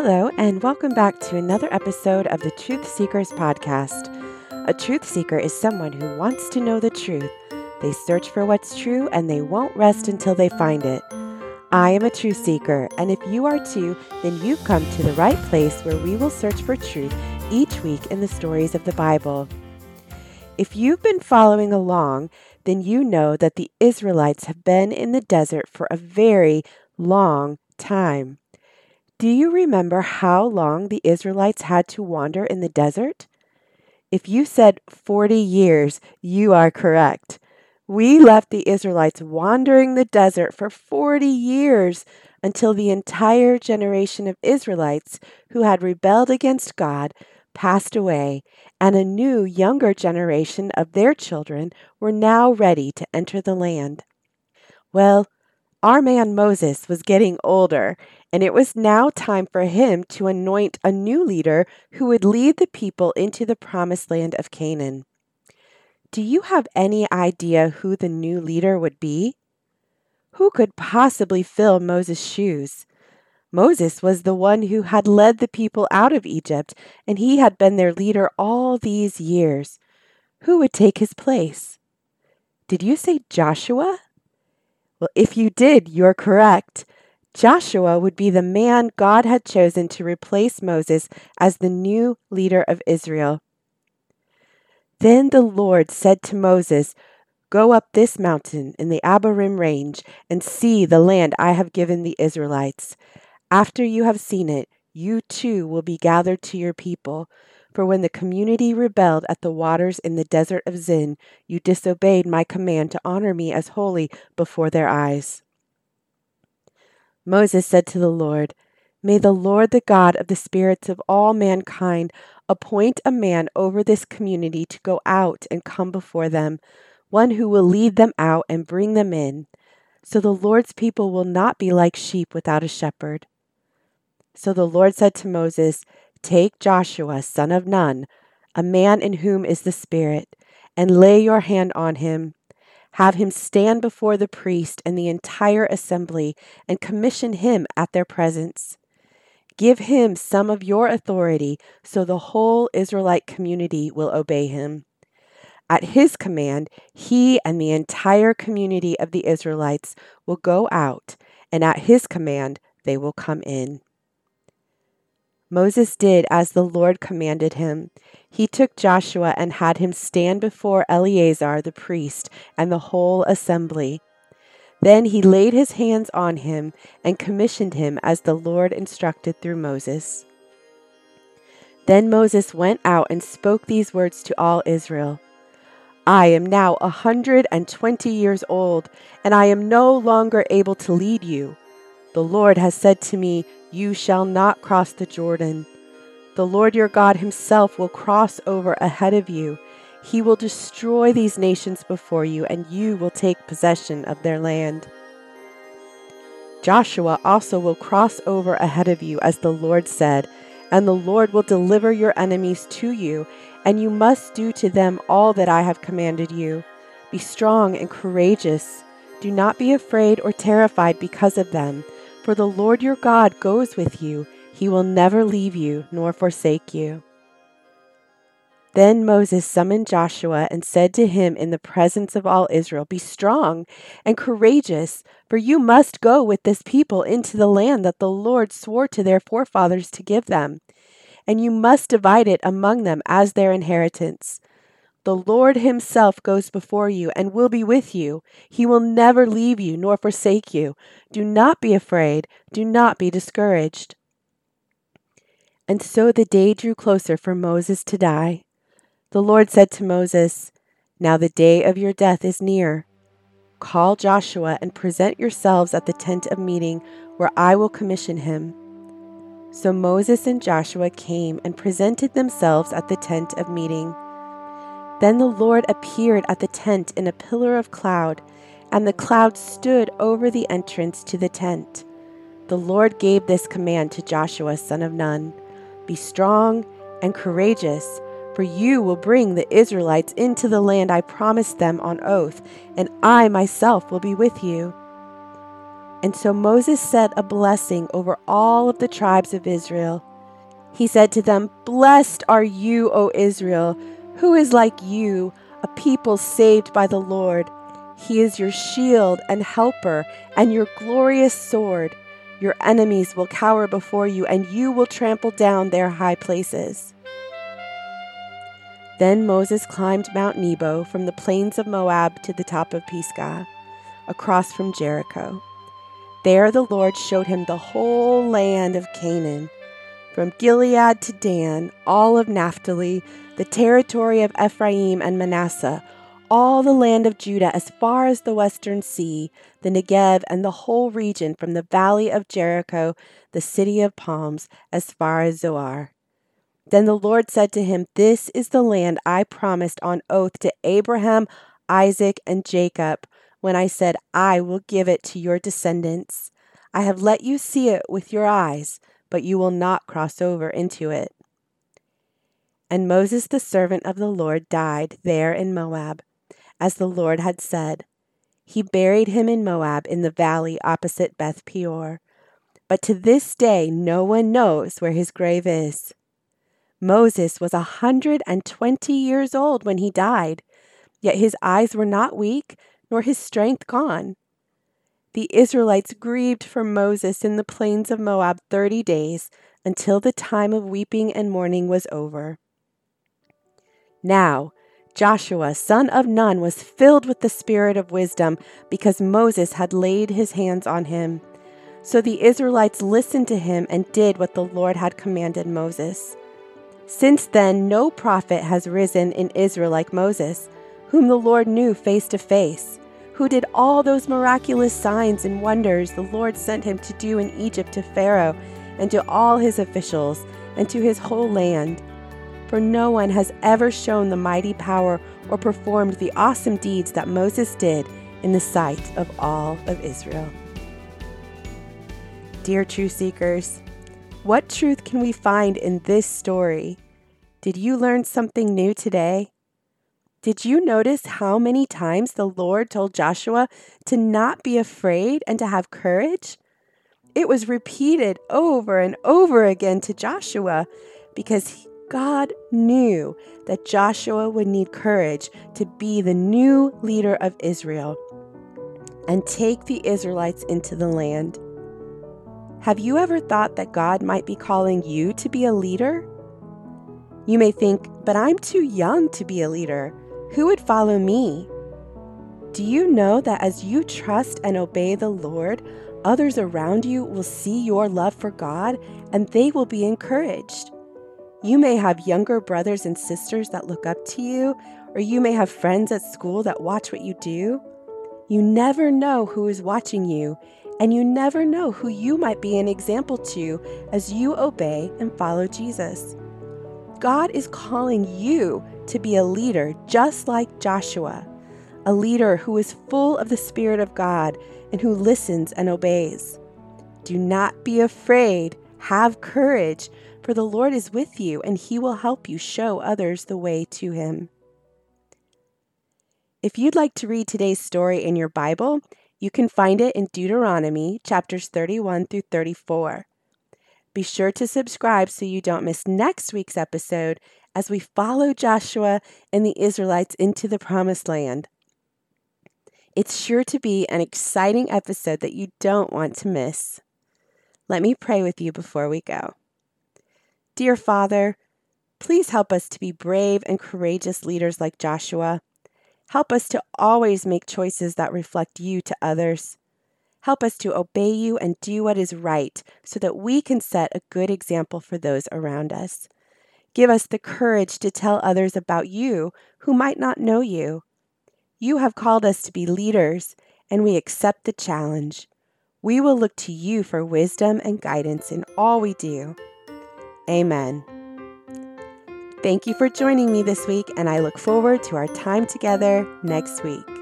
Hello, and welcome back to another episode of the Truth Seekers Podcast. A truth seeker is someone who wants to know the truth. They search for what's true and they won't rest until they find it. I am a truth seeker, and if you are too, then you've come to the right place where we will search for truth each week in the stories of the Bible. If you've been following along, then you know that the Israelites have been in the desert for a very long time. Do you remember how long the Israelites had to wander in the desert? If you said 40 years, you are correct. We left the Israelites wandering the desert for 40 years until the entire generation of Israelites who had rebelled against God passed away, and a new, younger generation of their children were now ready to enter the land. Well, our man Moses was getting older, and it was now time for him to anoint a new leader who would lead the people into the promised land of Canaan. Do you have any idea who the new leader would be? Who could possibly fill Moses' shoes? Moses was the one who had led the people out of Egypt, and he had been their leader all these years. Who would take his place? Did you say Joshua? Well, if you did, you're correct. Joshua would be the man God had chosen to replace Moses as the new leader of Israel. Then the Lord said to Moses, Go up this mountain in the Abarim range and see the land I have given the Israelites. After you have seen it, you too will be gathered to your people. For when the community rebelled at the waters in the desert of Zin, you disobeyed my command to honor me as holy before their eyes. Moses said to the Lord, May the Lord, the God of the spirits of all mankind, appoint a man over this community to go out and come before them, one who will lead them out and bring them in. So the Lord's people will not be like sheep without a shepherd. So the Lord said to Moses, Take Joshua, son of Nun, a man in whom is the Spirit, and lay your hand on him. Have him stand before the priest and the entire assembly, and commission him at their presence. Give him some of your authority, so the whole Israelite community will obey him. At his command, he and the entire community of the Israelites will go out, and at his command, they will come in. Moses did as the Lord commanded him. He took Joshua and had him stand before Eleazar the priest and the whole assembly. Then he laid his hands on him and commissioned him as the Lord instructed through Moses. Then Moses went out and spoke these words to all Israel I am now a hundred and twenty years old, and I am no longer able to lead you. The Lord has said to me, you shall not cross the Jordan. The Lord your God himself will cross over ahead of you. He will destroy these nations before you, and you will take possession of their land. Joshua also will cross over ahead of you, as the Lord said, and the Lord will deliver your enemies to you, and you must do to them all that I have commanded you. Be strong and courageous. Do not be afraid or terrified because of them for the Lord your God goes with you, he will never leave you nor forsake you. Then Moses summoned Joshua and said to him in the presence of all Israel, Be strong and courageous, for you must go with this people into the land that the Lord swore to their forefathers to give them, and you must divide it among them as their inheritance. The Lord Himself goes before you and will be with you. He will never leave you nor forsake you. Do not be afraid. Do not be discouraged. And so the day drew closer for Moses to die. The Lord said to Moses, Now the day of your death is near. Call Joshua and present yourselves at the tent of meeting, where I will commission him. So Moses and Joshua came and presented themselves at the tent of meeting. Then the Lord appeared at the tent in a pillar of cloud, and the cloud stood over the entrance to the tent. The Lord gave this command to Joshua, son of Nun Be strong and courageous, for you will bring the Israelites into the land I promised them on oath, and I myself will be with you. And so Moses said a blessing over all of the tribes of Israel. He said to them, Blessed are you, O Israel, who is like you, a people saved by the Lord. He is your shield and helper and your glorious sword. Your enemies will cower before you, and you will trample down their high places. Then Moses climbed Mount Nebo from the plains of Moab to the top of Pisgah, across from Jericho. There the Lord showed him the whole land of Canaan, from Gilead to Dan, all of Naphtali, the territory of Ephraim and Manasseh, all the land of Judah as far as the western sea, the Negev, and the whole region from the valley of Jericho, the city of palms, as far as Zoar. Then the Lord said to him, This is the land I promised on oath to Abraham, Isaac, and Jacob, when I said, I will give it to your descendants. I have let you see it with your eyes, but you will not cross over into it. And Moses, the servant of the Lord, died there in Moab as the Lord had said. He buried him in Moab in the valley opposite Beth Peor. But to this day, no one knows where his grave is. Moses was a hundred and twenty years old when he died, yet his eyes were not weak, nor his strength gone. The Israelites grieved for Moses in the plains of Moab thirty days, until the time of weeping and mourning was over. Now, Joshua, son of Nun, was filled with the spirit of wisdom because Moses had laid his hands on him. So the Israelites listened to him and did what the Lord had commanded Moses. Since then, no prophet has risen in Israel like Moses, whom the Lord knew face to face, who did all those miraculous signs and wonders the Lord sent him to do in Egypt to Pharaoh and to all his officials and to his whole land for no one has ever shown the mighty power or performed the awesome deeds that Moses did in the sight of all of Israel. Dear truth seekers, what truth can we find in this story? Did you learn something new today? Did you notice how many times the Lord told Joshua to not be afraid and to have courage? It was repeated over and over again to Joshua because God knew that Joshua would need courage to be the new leader of Israel and take the Israelites into the land. Have you ever thought that God might be calling you to be a leader? You may think, but I'm too young to be a leader. Who would follow me? Do you know that as you trust and obey the Lord, others around you will see your love for God and they will be encouraged? You may have younger brothers and sisters that look up to you, or you may have friends at school that watch what you do. You never know who is watching you, and you never know who you might be an example to as you obey and follow Jesus. God is calling you to be a leader just like Joshua, a leader who is full of the Spirit of God and who listens and obeys. Do not be afraid, have courage for the Lord is with you, and he will help you show others the way to him. If you'd like to read today's story in your Bible, you can find it in Deuteronomy chapters 31 through 34. Be sure to subscribe so you don't miss next week's episode as we follow Joshua and the Israelites into the promised land. It's sure to be an exciting episode that you don't want to miss. Let me pray with you before we go. Dear Father, please help us to be brave and courageous leaders like Joshua. Help us to always make choices that reflect you to others. Help us to obey you and do what is right so that we can set a good example for those around us. Give us the courage to tell others about you who might not know you. You have called us to be leaders, and we accept the challenge. We will look to you for wisdom and guidance in all we do. Amen. Thank you for joining me this week, and I look forward to our time together next week.